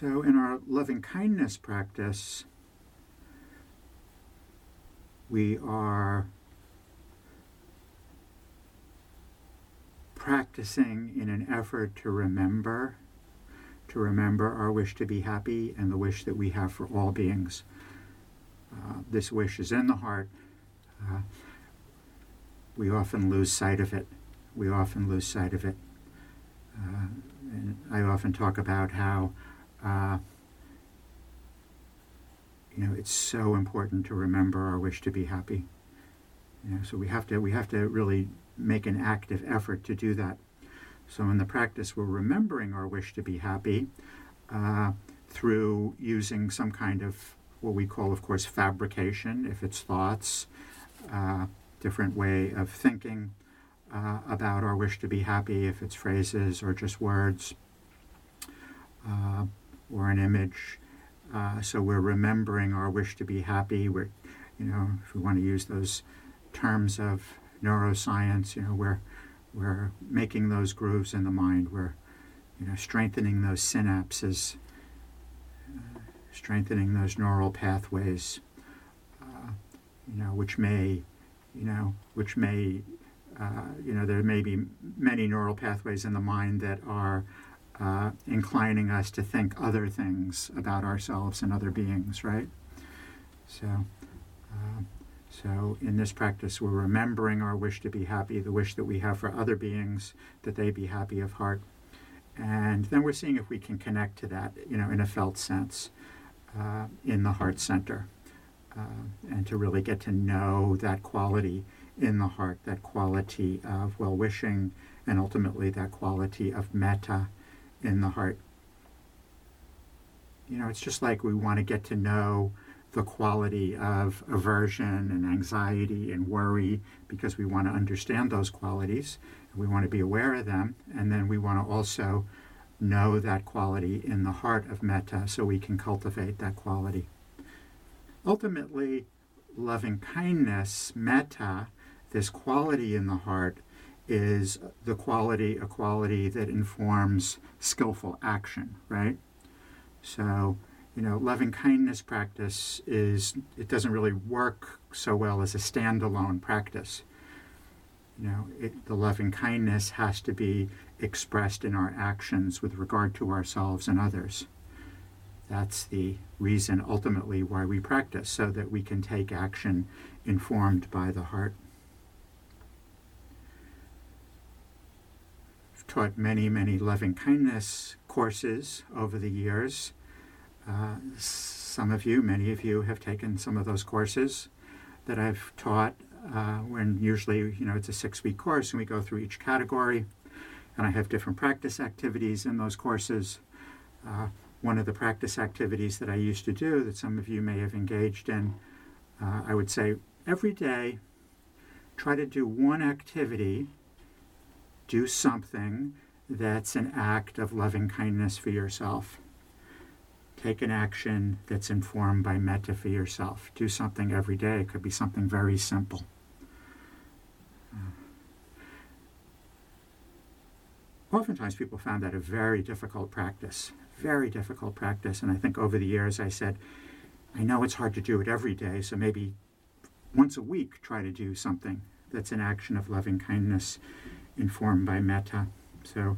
So, in our loving kindness practice, we are practicing in an effort to remember, to remember our wish to be happy and the wish that we have for all beings. Uh, this wish is in the heart. Uh, we often lose sight of it. We often lose sight of it. Uh, and I often talk about how, uh, you know, it's so important to remember our wish to be happy. You know, so we have to we have to really make an active effort to do that. So in the practice, we're remembering our wish to be happy uh, through using some kind of what we call, of course, fabrication, if it's thoughts, uh, different way of thinking uh, about our wish to be happy, if it's phrases or just words uh, or an image. Uh, so we're remembering our wish to be happy. We're, you know, if we want to use those terms of neuroscience, you know, we're, we're making those grooves in the mind. We're, you know, strengthening those synapses, uh, strengthening those neural pathways, uh, you know, which may, you know, which may, uh, you know, there may be many neural pathways in the mind that are uh, inclining us to think other things about ourselves and other beings, right? So, uh, so in this practice, we're remembering our wish to be happy, the wish that we have for other beings, that they be happy of heart. And then we're seeing if we can connect to that, you know, in a felt sense, uh, in the heart center, uh, and to really get to know that quality in the heart, that quality of well wishing, and ultimately that quality of metta in the heart. You know, it's just like we want to get to know the quality of aversion and anxiety and worry because we want to understand those qualities. We want to be aware of them. And then we want to also know that quality in the heart of metta so we can cultivate that quality. Ultimately, loving kindness, metta, this quality in the heart, is the quality, a quality that informs skillful action, right? So, you know, loving kindness practice is, it doesn't really work so well as a standalone practice. You know, it, the loving kindness has to be expressed in our actions with regard to ourselves and others. That's the reason ultimately why we practice, so that we can take action informed by the heart. Taught many, many loving kindness courses over the years. Uh, some of you, many of you, have taken some of those courses that I've taught. Uh, when usually, you know, it's a six-week course, and we go through each category, and I have different practice activities in those courses. Uh, one of the practice activities that I used to do, that some of you may have engaged in, uh, I would say every day, try to do one activity, do something that's an act of loving kindness for yourself. Take an action that's informed by metta for yourself. Do something every day. It could be something very simple. Oftentimes people found that a very difficult practice, very difficult practice. And I think over the years I said, I know it's hard to do it every day, so maybe once a week try to do something that's an action of loving kindness informed by metta. So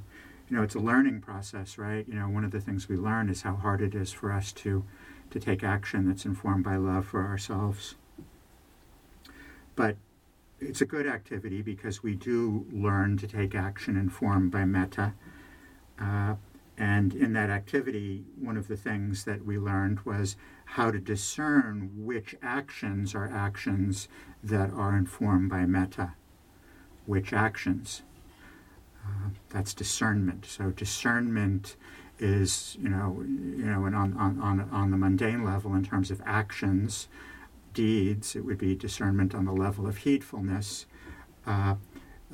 you know, it's a learning process, right? You know, one of the things we learn is how hard it is for us to to take action that's informed by love for ourselves. But it's a good activity because we do learn to take action informed by metta. Uh, and in that activity, one of the things that we learned was how to discern which actions are actions that are informed by metta. Which actions? Uh, that's discernment. So discernment is, you know, you know, and on, on, on, on the mundane level in terms of actions, deeds, it would be discernment on the level of heedfulness. Uh,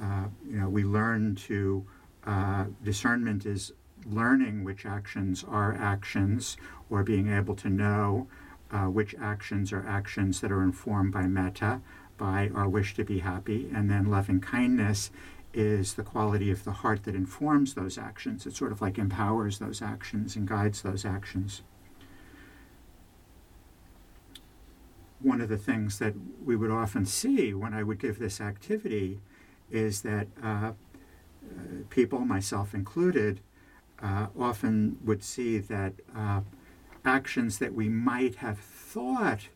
uh, you know, we learn to, uh, discernment is learning which actions are actions or being able to know uh, which actions are actions that are informed by metta, by our wish to be happy, and then loving kindness is the quality of the heart that informs those actions. It sort of like empowers those actions and guides those actions. One of the things that we would often see when I would give this activity is that uh, uh, people, myself included, uh, often would see that uh, actions that we might have thought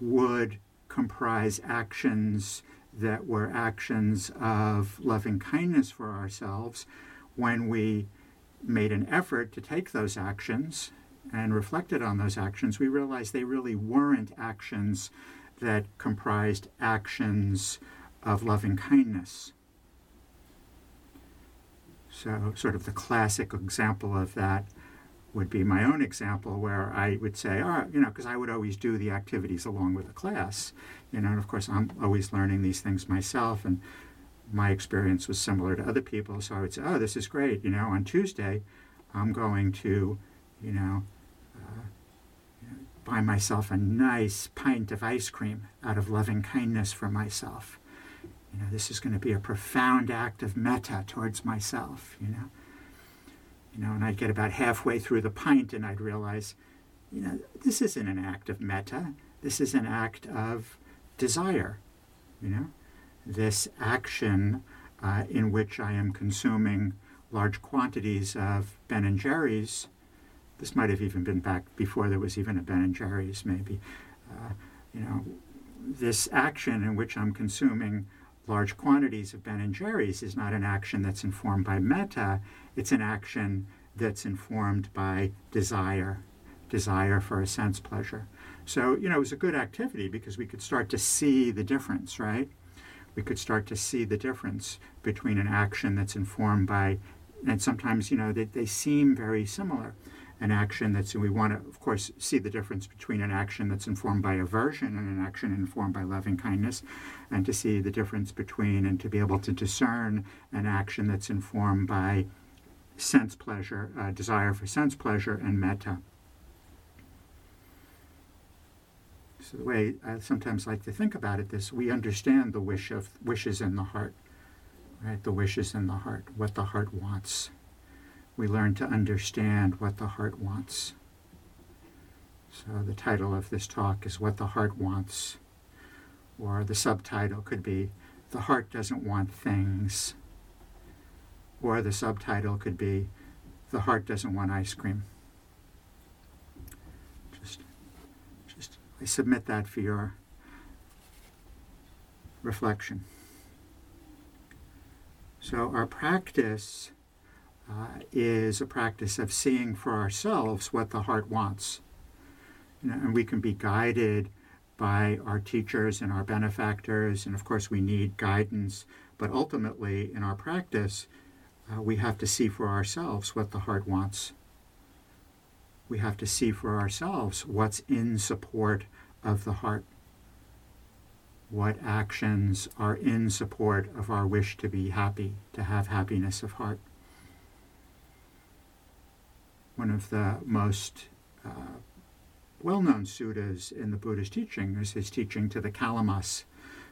would comprise actions that were actions of loving kindness for ourselves when we made an effort to take those actions and reflected on those actions, we realized they really weren't actions that comprised actions of loving kindness. So, sort of the classic example of that would be my own example where I would say, oh, you know, because I would always do the activities along with the class, you know, and of course I'm always learning these things myself, and my experience was similar to other people. So I would say, oh, this is great, you know, on Tuesday I'm going to, you know, uh, buy myself a nice pint of ice cream out of loving kindness for myself. You know, this is going to be a profound act of metta towards myself, you know. You know, and I'd get about halfway through the pint and I'd realize, you know, this isn't an act of metta. This is an act of desire, you know. This action uh, in which I am consuming large quantities of Ben and Jerry's. This might have even been back before there was even a Ben and Jerry's, maybe. Uh, you know, this action in which I'm consuming large quantities of Ben and Jerry's is not an action that's informed by metta, it's an action that's informed by desire, desire for a sense pleasure. So, you know, it was a good activity because we could start to see the difference, right? We could start to see the difference between an action that's informed by, and sometimes, you know, they, they seem very similar an action that's, we want to, of course, see the difference between an action that's informed by aversion and an action informed by loving kindness, and to see the difference between and to be able to discern an action that's informed by sense pleasure, uh, desire for sense pleasure, and metta. So the way I sometimes like to think about it, this we understand the wish of wishes in the heart, right? The wishes in the heart, what the heart wants we learn to understand what the heart wants. So, the title of this talk is What the Heart Wants, or the subtitle could be The Heart Doesn't Want Things, or the subtitle could be The Heart Doesn't Want Ice Cream. Just, just I submit that for your reflection. So, our practice uh, is a practice of seeing for ourselves what the heart wants. You know, and we can be guided by our teachers and our benefactors, and of course, we need guidance, but ultimately, in our practice, uh, we have to see for ourselves what the heart wants. We have to see for ourselves what's in support of the heart. What actions are in support of our wish to be happy, to have happiness of heart one of the most uh, well known suttas in the Buddha's teaching is his teaching to the Kalamas,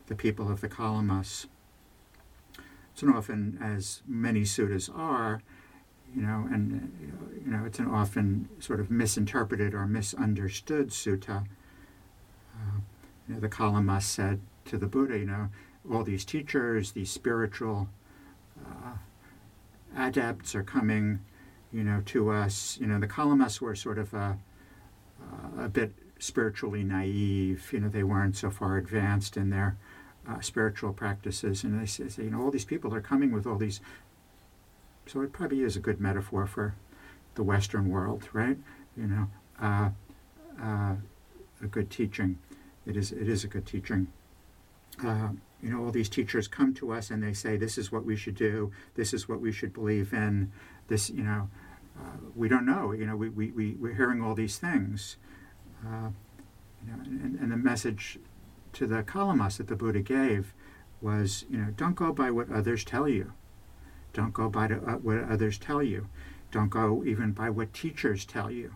the people of the Kalamas. An often, as many suttas are, you know, and you know, it's an often sort of misinterpreted or misunderstood sutta. Uh, you know, the Kalamas said to the Buddha, you know, all these teachers, these spiritual uh, adepts are coming you know, to us. You know, the Kalamas were sort of a, a bit spiritually naive. You know, they weren't so far advanced in their uh, spiritual practices. And they say, you know, all these people are coming with all these. So it probably is a good metaphor for the Western world, right? You know, uh, uh, a good teaching. It is. It is a good teaching. Uh, you know, all these teachers come to us and they say, "This is what we should do. This is what we should believe in. This, you know, uh, we don't know. You know, we, we, we, we're hearing all these things. Uh, you know, and, and the message to the Kalamas that the Buddha gave was, you know, don't go by what others tell you. Don't go by uh, what others tell you. Don't go even by what teachers tell you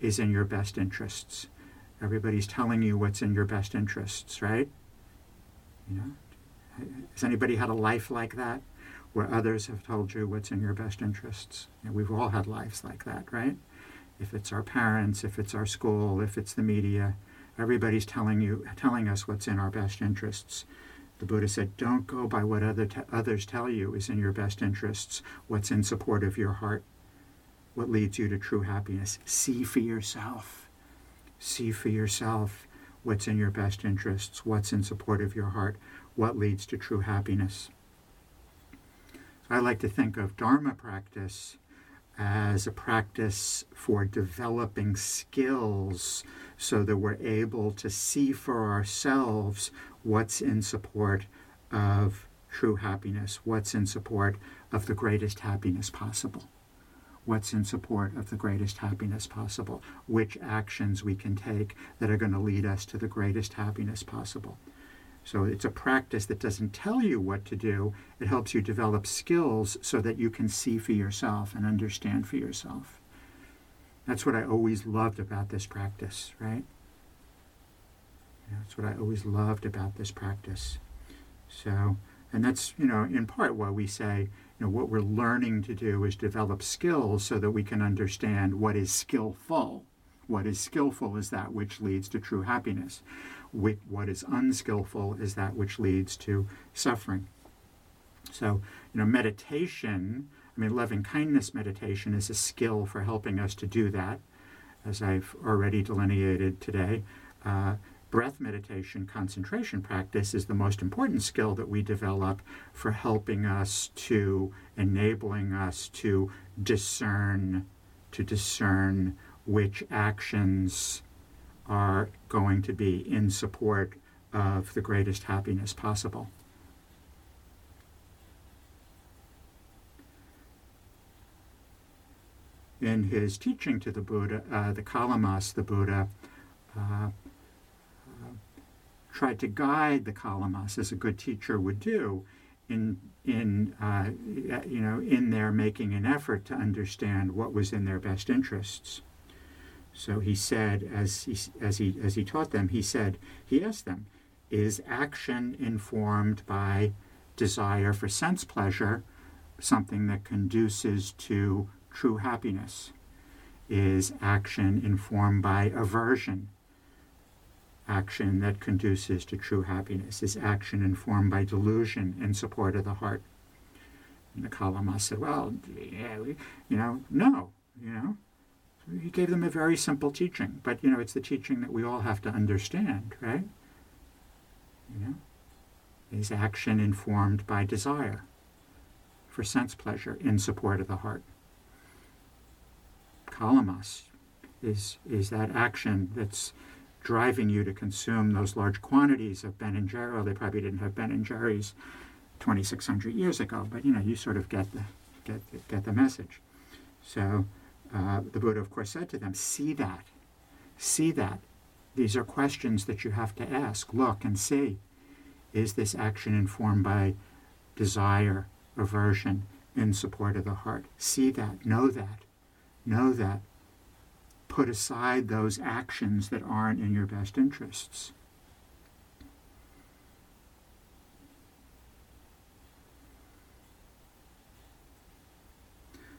is in your best interests. Everybody's telling you what's in your best interests, right? You know, has anybody had a life like that? where others have told you what's in your best interests. You know, we've all had lives like that, right? If it's our parents, if it's our school, if it's the media, everybody's telling you, telling us what's in our best interests. The Buddha said, don't go by what other te- others tell you is in your best interests, what's in support of your heart, what leads you to true happiness. See for yourself. See for yourself what's in your best interests, what's in support of your heart, what leads to true happiness. I like to think of Dharma practice as a practice for developing skills so that we're able to see for ourselves what's in support of true happiness, what's in support of the greatest happiness possible, what's in support of the greatest happiness possible, which actions we can take that are going to lead us to the greatest happiness possible. So it's a practice that doesn't tell you what to do. It helps you develop skills so that you can see for yourself and understand for yourself. That's what I always loved about this practice, right? That's what I always loved about this practice. So, and that's, you know, in part why we say, you know, what we're learning to do is develop skills so that we can understand what is skillful. What is skillful is that which leads to true happiness what is unskillful is that which leads to suffering. So, you know, meditation, I mean, loving kindness meditation is a skill for helping us to do that, as I've already delineated today. Uh, breath meditation, concentration practice is the most important skill that we develop for helping us to enabling us to discern, to discern which actions are going to be in support of the greatest happiness possible. In his teaching to the Buddha, uh, the Kalamas, the Buddha uh, uh, tried to guide the Kalamas as a good teacher would do in in uh, you know in their making an effort to understand what was in their best interests. So he said, as he, as, he, as he taught them, he said, he asked them, is action informed by desire for sense pleasure something that conduces to true happiness? Is action informed by aversion? Action that conduces to true happiness? Is action informed by delusion in support of the heart? And the Kalama said, well, yeah, you know, no, you know, he gave them a very simple teaching, but you know, it's the teaching that we all have to understand, right? You know, is action informed by desire for sense pleasure in support of the heart? Kalamas is is that action that's driving you to consume those large quantities of Ben and Jerry. They probably didn't have Ben and Jerry's 2,600 years ago, but you know, you sort of get the get the, get the message. So uh, the Buddha, of course, said to them, See that. See that. These are questions that you have to ask. Look and see. Is this action informed by desire, aversion, in support of the heart? See that. Know that. Know that. Put aside those actions that aren't in your best interests.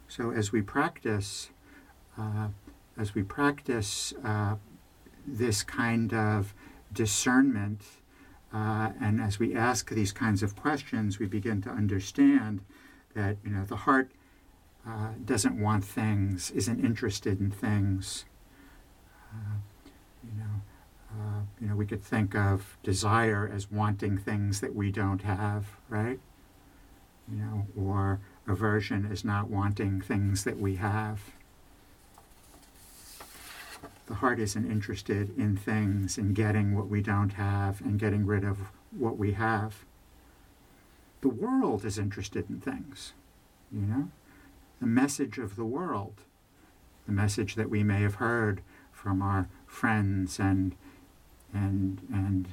So, as we practice uh, as we practice uh, this kind of discernment, uh, and as we ask these kinds of questions, we begin to understand that you know the heart uh, doesn't want things, isn't interested in things. Uh, you know, uh, you know, we could think of desire as wanting things that we don't have, right? You know, or aversion as not wanting things that we have the heart isn't interested in things and getting what we don't have and getting rid of what we have. The world is interested in things, you know? The message of the world, the message that we may have heard from our friends and and and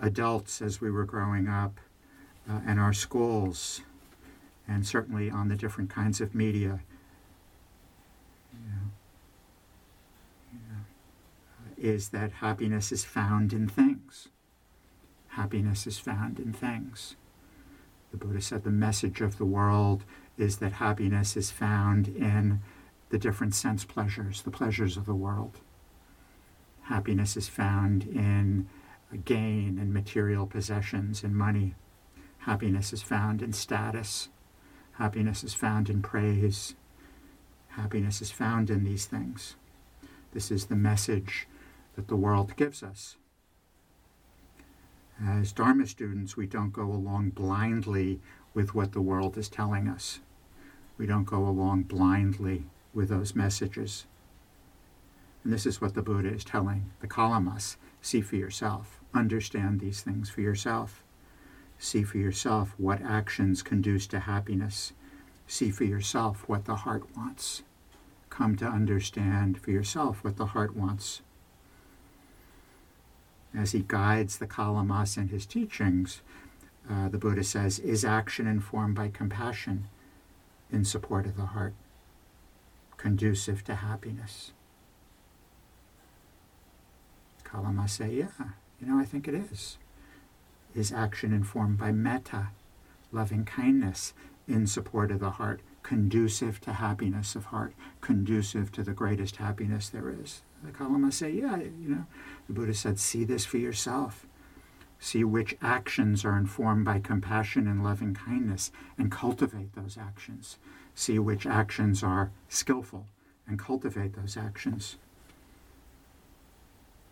adults as we were growing up, uh, and our schools, and certainly on the different kinds of media is that happiness is found in things. Happiness is found in things. The Buddha said the message of the world is that happiness is found in the different sense pleasures, the pleasures of the world. Happiness is found in gain and material possessions and money. Happiness is found in status. Happiness is found in praise. Happiness is found in these things. This is the message that the world gives us. As Dharma students, we don't go along blindly with what the world is telling us. We don't go along blindly with those messages. And this is what the Buddha is telling the Kalamas see for yourself, understand these things for yourself. See for yourself what actions conduce to happiness. See for yourself what the heart wants. Come to understand for yourself what the heart wants. As he guides the Kalamas in his teachings, uh, the Buddha says, is action informed by compassion in support of the heart, conducive to happiness? Kalamas say, yeah, you know, I think it is. Is action informed by metta, loving kindness in support of the heart, conducive to happiness of heart, conducive to the greatest happiness there is? The Kalamas say, yeah, you know, the Buddha said, see this for yourself. See which actions are informed by compassion and loving kindness and cultivate those actions. See which actions are skillful and cultivate those actions.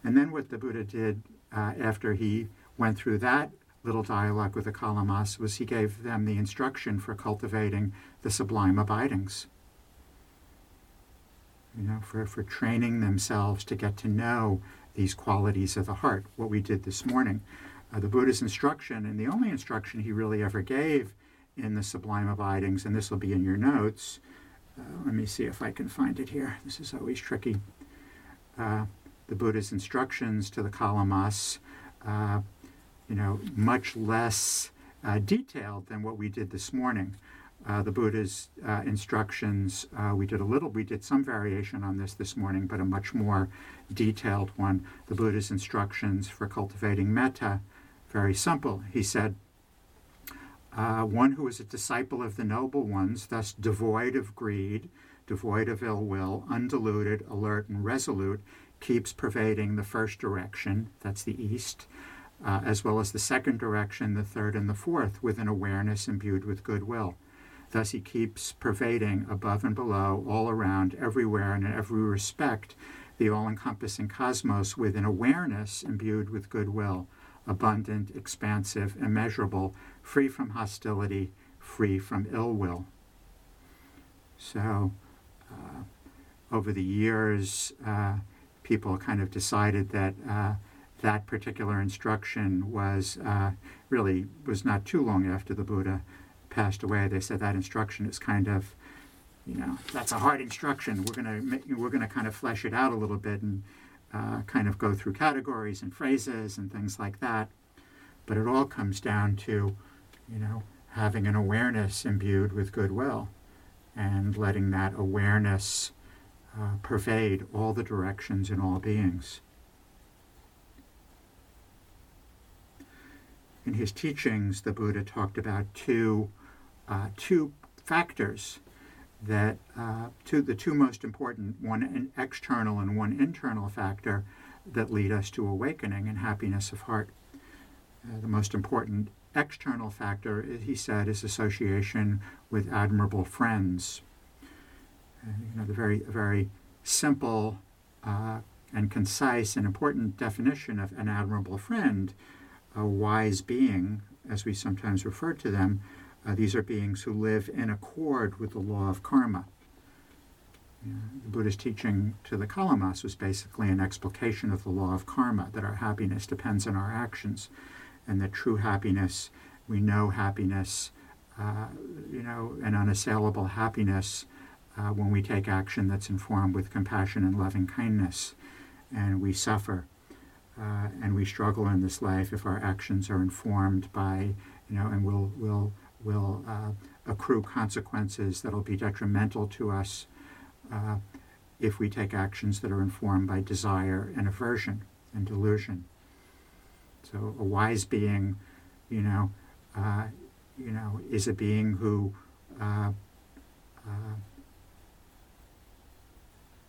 And then what the Buddha did uh, after he went through that little dialogue with the Kalamas was he gave them the instruction for cultivating the sublime abidings. You know, for, for training themselves to get to know these qualities of the heart, what we did this morning. Uh, the Buddha's instruction, and the only instruction he really ever gave in the Sublime Abidings, and this will be in your notes. Uh, let me see if I can find it here. This is always tricky. Uh, the Buddha's instructions to the Kalamas, uh, you know, much less uh, detailed than what we did this morning. Uh, the Buddha's uh, instructions. Uh, we did a little, we did some variation on this this morning, but a much more detailed one. The Buddha's instructions for cultivating metta, very simple. He said, uh, one who is a disciple of the noble ones, thus devoid of greed, devoid of ill will, undeluded, alert, and resolute, keeps pervading the first direction, that's the east, uh, as well as the second direction, the third, and the fourth, with an awareness imbued with goodwill. Thus, he keeps pervading above and below, all around, everywhere, and in every respect, the all encompassing cosmos with an awareness imbued with goodwill, abundant, expansive, immeasurable, free from hostility, free from ill will. So, uh, over the years, uh, people kind of decided that uh, that particular instruction was uh, really was not too long after the Buddha passed away. They said that instruction is kind of, you know, that's a hard instruction. We're gonna we're gonna kind of flesh it out a little bit and uh, kind of go through categories and phrases and things like that. But it all comes down to, you know, having an awareness imbued with goodwill, and letting that awareness uh, pervade all the directions in all beings. In his teachings, the Buddha talked about two uh, two factors that uh, the two most important, one an external and one internal factor that lead us to awakening and happiness of heart. Uh, the most important external factor, he said, is association with admirable friends. Uh, you know, the very, very simple uh, and concise and important definition of an admirable friend, a wise being, as we sometimes refer to them, uh, these are beings who live in accord with the law of karma. the Buddha's teaching to the Kalamas was basically an explication of the law of karma, that our happiness depends on our actions, and that true happiness, we know happiness, uh, you know, an unassailable happiness uh, when we take action that's informed with compassion and loving kindness, and we suffer. Uh, and we struggle in this life if our actions are informed by, you know, and we'll, we'll will uh, accrue consequences that'll be detrimental to us uh, if we take actions that are informed by desire and aversion and delusion. So a wise being, you know, uh, you know, is a being who uh, uh,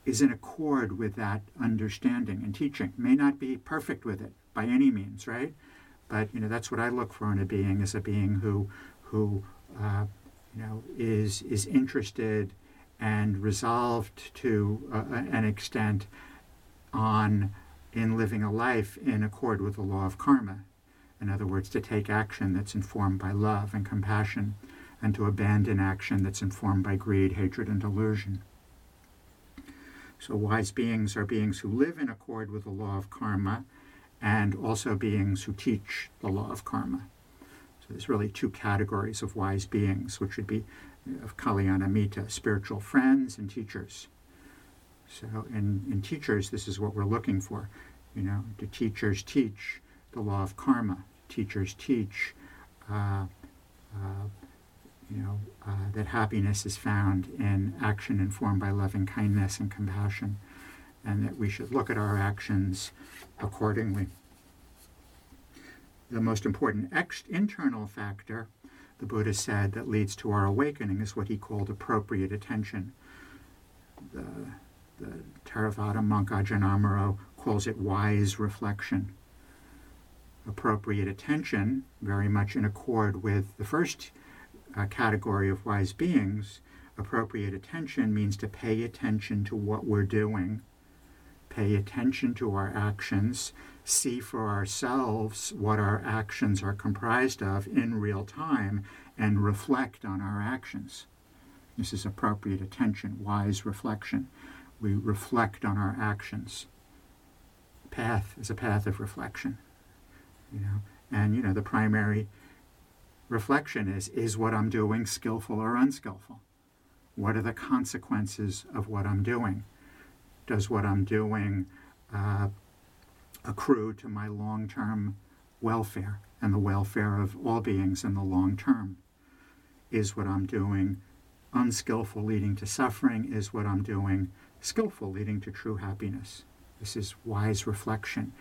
is in accord with that understanding and teaching. May not be perfect with it by any means, right? But you know, that's what I look for in a being: is a being who, who, uh, you know, is is interested and resolved to uh, an extent on in living a life in accord with the law of karma. In other words, to take action that's informed by love and compassion, and to abandon action that's informed by greed, hatred, and delusion. So, wise beings are beings who live in accord with the law of karma and also beings who teach the law of karma. There's really two categories of wise beings, which would be of Kalyanamitta, spiritual friends and teachers. So, in, in teachers, this is what we're looking for. You know, do teachers teach the law of karma? Teachers teach, uh, uh, you know, uh, that happiness is found in action informed by loving kindness and compassion, and that we should look at our actions accordingly. The most important ex- internal factor, the Buddha said, that leads to our awakening is what he called appropriate attention. The the Theravada monk Ajahn Amaro calls it wise reflection. Appropriate attention, very much in accord with the first uh, category of wise beings, appropriate attention means to pay attention to what we're doing, pay attention to our actions, see for ourselves what our actions are comprised of in real time, and reflect on our actions. This is appropriate attention, wise reflection we reflect on our actions. Path is a path of reflection, you know, and you know the primary reflection is is what I'm doing skillful or unskillful? What are the consequences of what I'm doing? Does what I'm doing uh, accrue to my long-term welfare and the welfare of all beings in the long term? Is what I'm doing unskillful, leading to suffering? Is what I'm doing skillful, leading to true happiness. This is wise reflection.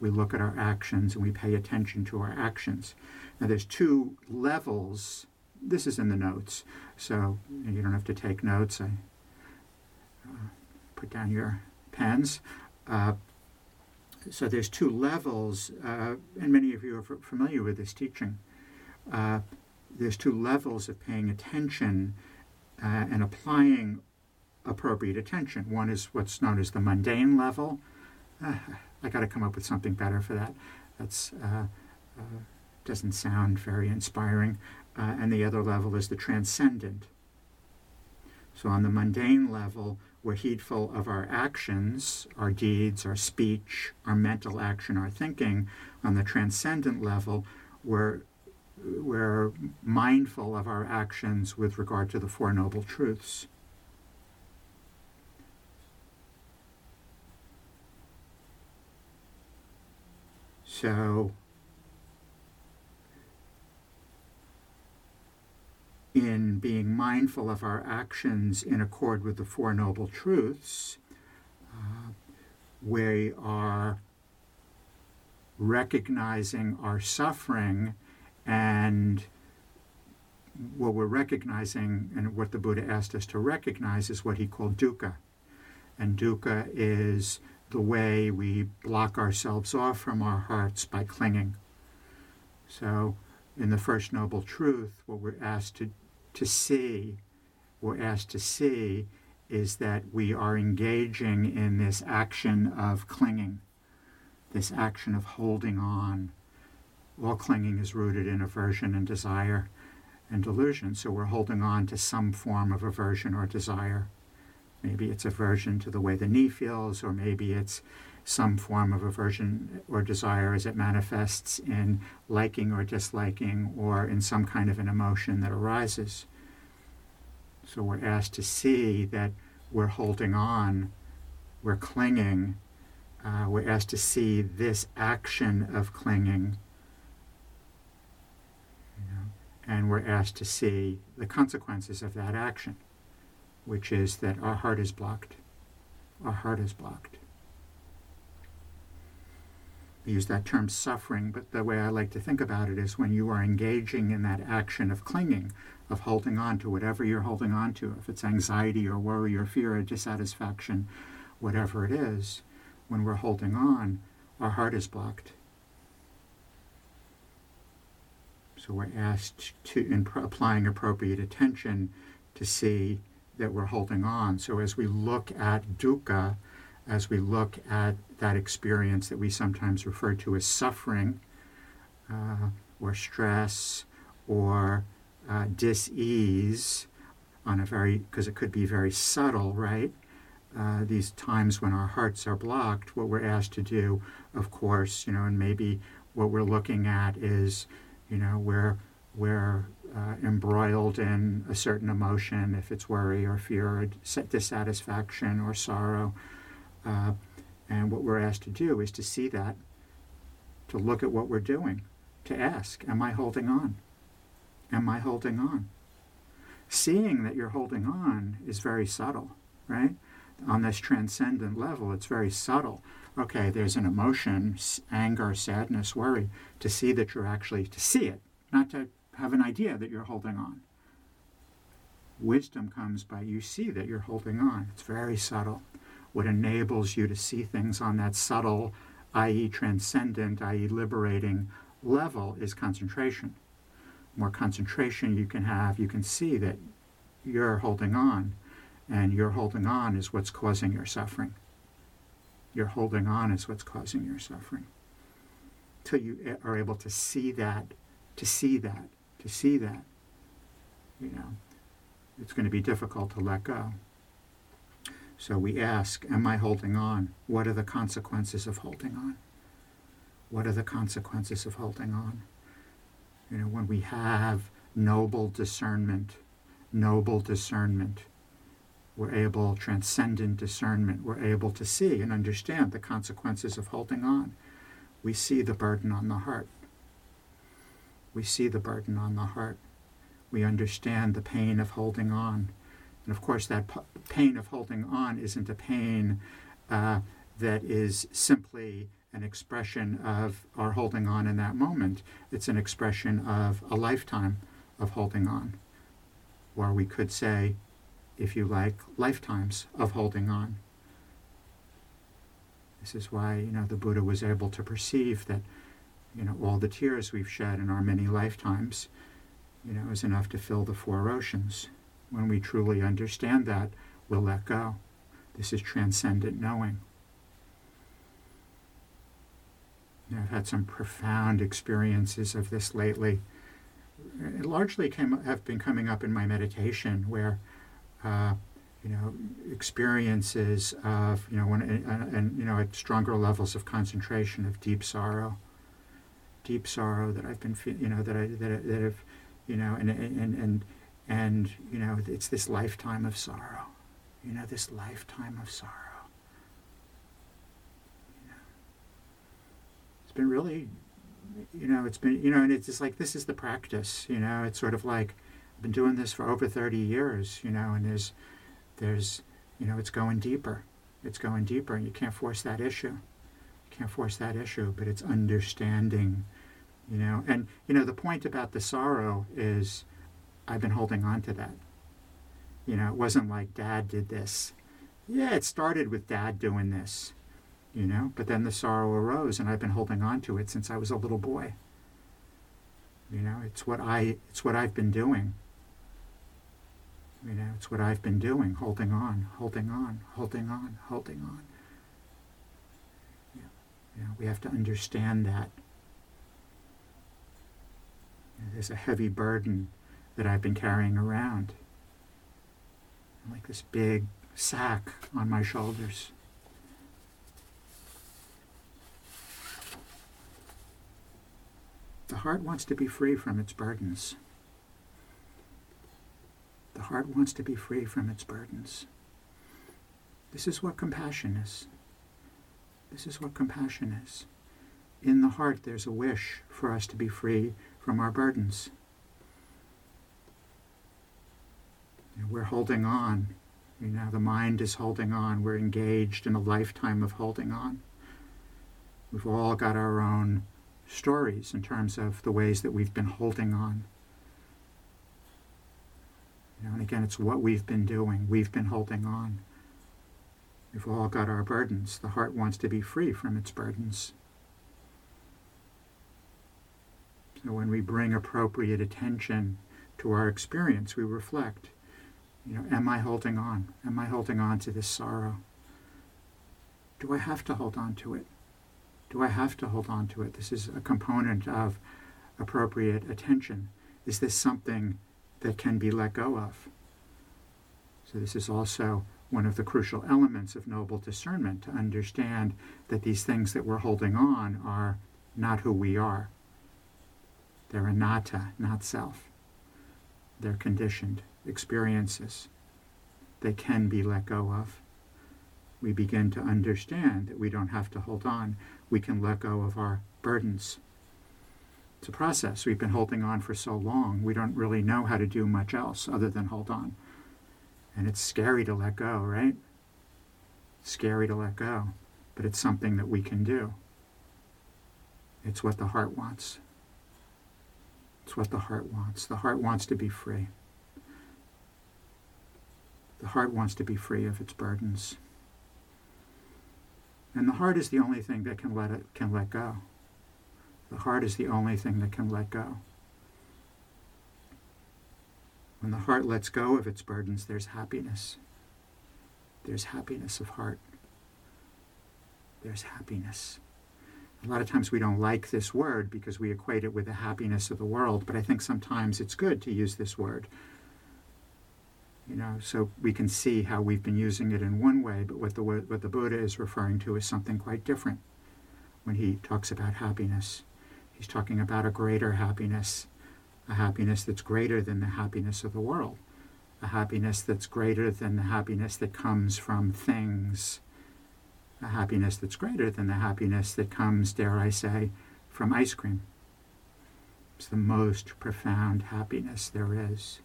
We look at our actions and we pay attention to our actions. Now, there's two levels. This is in the notes, so you don't have to take notes. I uh, put down your pens. Uh, so there's two levels, uh, and many of you are familiar with this teaching. Uh, there's two levels of paying attention uh, and applying appropriate attention. One is what's known as the mundane level. Uh, I got to come up with something better for that. That's uh, uh, doesn't sound very inspiring. And the other level is the transcendent. So on the mundane level, we're heedful of our actions, our deeds, our speech, our mental action, our thinking. On the transcendent level, we're we're mindful of our actions with regard to the Four Noble Truths. So, in being mindful of our actions in accord with the Four Noble Truths, uh, we are recognizing our suffering and what we're recognizing and what the Buddha asked us to recognize is what he called dukkha. And dukkha is the way we block ourselves off from our hearts by clinging. So, in the First Noble Truth, what we're asked to, to see, we're asked to see, is that we are engaging in this action of clinging, this action of holding on. All clinging is rooted in aversion and desire and delusion, so we're holding on to some form of aversion or desire. Maybe it's aversion to the way the knee feels, or maybe it's some form of aversion or desire as it manifests in liking or disliking or in some kind of an emotion that arises. So we're asked to see that we're holding on, we're clinging, uh, we're asked to see this action of clinging. You know, and we're asked to see the consequences of that action which is that our heart is blocked. Our heart is blocked. Use that term suffering, but the way I like to think about it is when you are engaging in that action of clinging, of holding on to whatever you're holding on to, if it's anxiety or worry or fear or dissatisfaction, whatever it is, when we're holding on, our heart is blocked. So we're asked to, in applying appropriate attention, to see that we're holding on. So as we look at dukkha, as we look at that experience that we sometimes refer to as suffering uh, or stress or uh, dis-ease on a very because it could be very subtle right? Uh, these times when our hearts are blocked what we're asked to do of course you know and maybe what we're looking at is you know we're we're uh, embroiled in a certain emotion if it's worry or fear or dissatisfaction or sorrow uh, and what we're asked to do is to see that, to look at what we're doing, to ask, Am I holding on? Am I holding on? Seeing that you're holding on is very subtle, right? On this transcendent level, it's very subtle. Okay, there's an emotion, anger, sadness, worry, to see that you're actually, to see it, not to have an idea that you're holding on. Wisdom comes by you see that you're holding on. It's very subtle what enables you to see things on that subtle, i.e., transcendent, i.e., liberating level is concentration. More concentration you can have, you can see that you're holding on, and your holding on is what's causing your suffering. Your holding on is what's causing your suffering. Till you are able to see that, to see that, to see that, you know, it's going to be difficult to let go. So we ask, Am I holding on? What are the consequences of holding on? What are the consequences of holding on? You know, when we have noble discernment, noble discernment, we're able, transcendent discernment, we're able to see and understand the consequences of holding on. We see the burden on the heart. We see the burden on the heart. We understand the pain of holding on. And of course, that pain of holding on isn't a pain uh, that is simply an expression of our holding on in that moment. It's an expression of a lifetime of holding on. Or we could say, if you like, lifetimes of holding on. This is why, you know, the Buddha was able to perceive that, you know, all the tears we've shed in our many lifetimes, you know, is enough to fill the four oceans. When we truly understand that, we'll let go. This is transcendent knowing. I've had some profound experiences of this lately. It largely came, have been coming up in my meditation, where uh, you know experiences of you know when and, and you know at stronger levels of concentration of deep sorrow, deep sorrow that I've been you know that I that, that have you know and and and and, you know, it's this lifetime of sorrow. You know, this lifetime of sorrow. You know, it's been really, you know, it's been, you know, and it's just like, this is the practice, you know, it's sort of like, I've been doing this for over 30 years, you know, and there's, there's, you know, it's going deeper. It's going deeper, and you can't force that issue. You can't force that issue, but it's understanding, you know. And, you know, the point about the sorrow is, I've been holding on to that. You know, it wasn't like dad did this. Yeah, it started with dad doing this, you know, but then the sorrow arose and I've been holding on to it since I was a little boy. You know, it's what I it's what I've been doing. You know, it's what I've been doing, holding on, holding on, holding on, holding on. Yeah. You know, we have to understand that. Know, there's a heavy burden that I've been carrying around. Like this big sack on my shoulders. The heart wants to be free from its burdens. The heart wants to be free from its burdens. This is what compassion is. This is what compassion is. In the heart, there's a wish for us to be free from our burdens. We're holding on. You know, the mind is holding on. We're engaged in a lifetime of holding on. We've all got our own stories in terms of the ways that we've been holding on. You know, and again, it's what we've been doing. We've been holding on. We've all got our burdens. The heart wants to be free from its burdens. So when we bring appropriate attention to our experience, we reflect. You know, am I holding on? Am I holding on to this sorrow? Do I have to hold on to it? Do I have to hold on to it? This is a component of appropriate attention. Is this something that can be let go of? So, this is also one of the crucial elements of noble discernment to understand that these things that we're holding on are not who we are. They're anatta, not self. They're conditioned experiences. They can be let go of. We begin to understand that we don't have to hold on. We can let go of our burdens. It's a process. We've been holding on for so long, we don't really know how to do much else other than hold on. And it's scary to let go, right? scary to let go, but it's something that we can do. It's what the heart wants. It's what the heart wants. The heart wants to be free. The heart wants to be free of its burdens. And the heart is the only thing that can let it can let go. The heart is the only thing that can let go. When the heart lets go of its burdens, there's happiness. There's happiness of heart. There's happiness. A lot of times we don't like this word because we equate it with the happiness of the world, but I think sometimes it's good to use this word. You know, so we can see how we've been using it in one way, but what the what the Buddha is referring to is something quite different. When he talks about happiness, he's talking about a greater happiness a happiness that's greater than the happiness of the world, a happiness that's greater than the happiness that comes from things, a happiness that's greater than the happiness that comes, dare I say, from ice cream. It's the most profound happiness there is.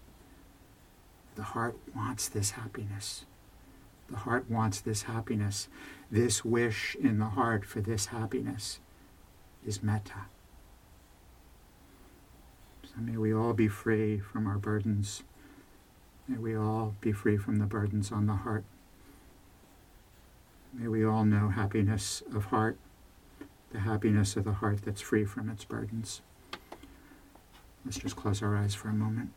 The heart wants this happiness. The heart wants this happiness. This wish in the heart for this happiness is metta. So may we all be free from our burdens. May we all be free from the burdens on the heart. May we all know happiness of heart, the happiness of the heart that's free from its burdens. Let's just close our eyes for a moment.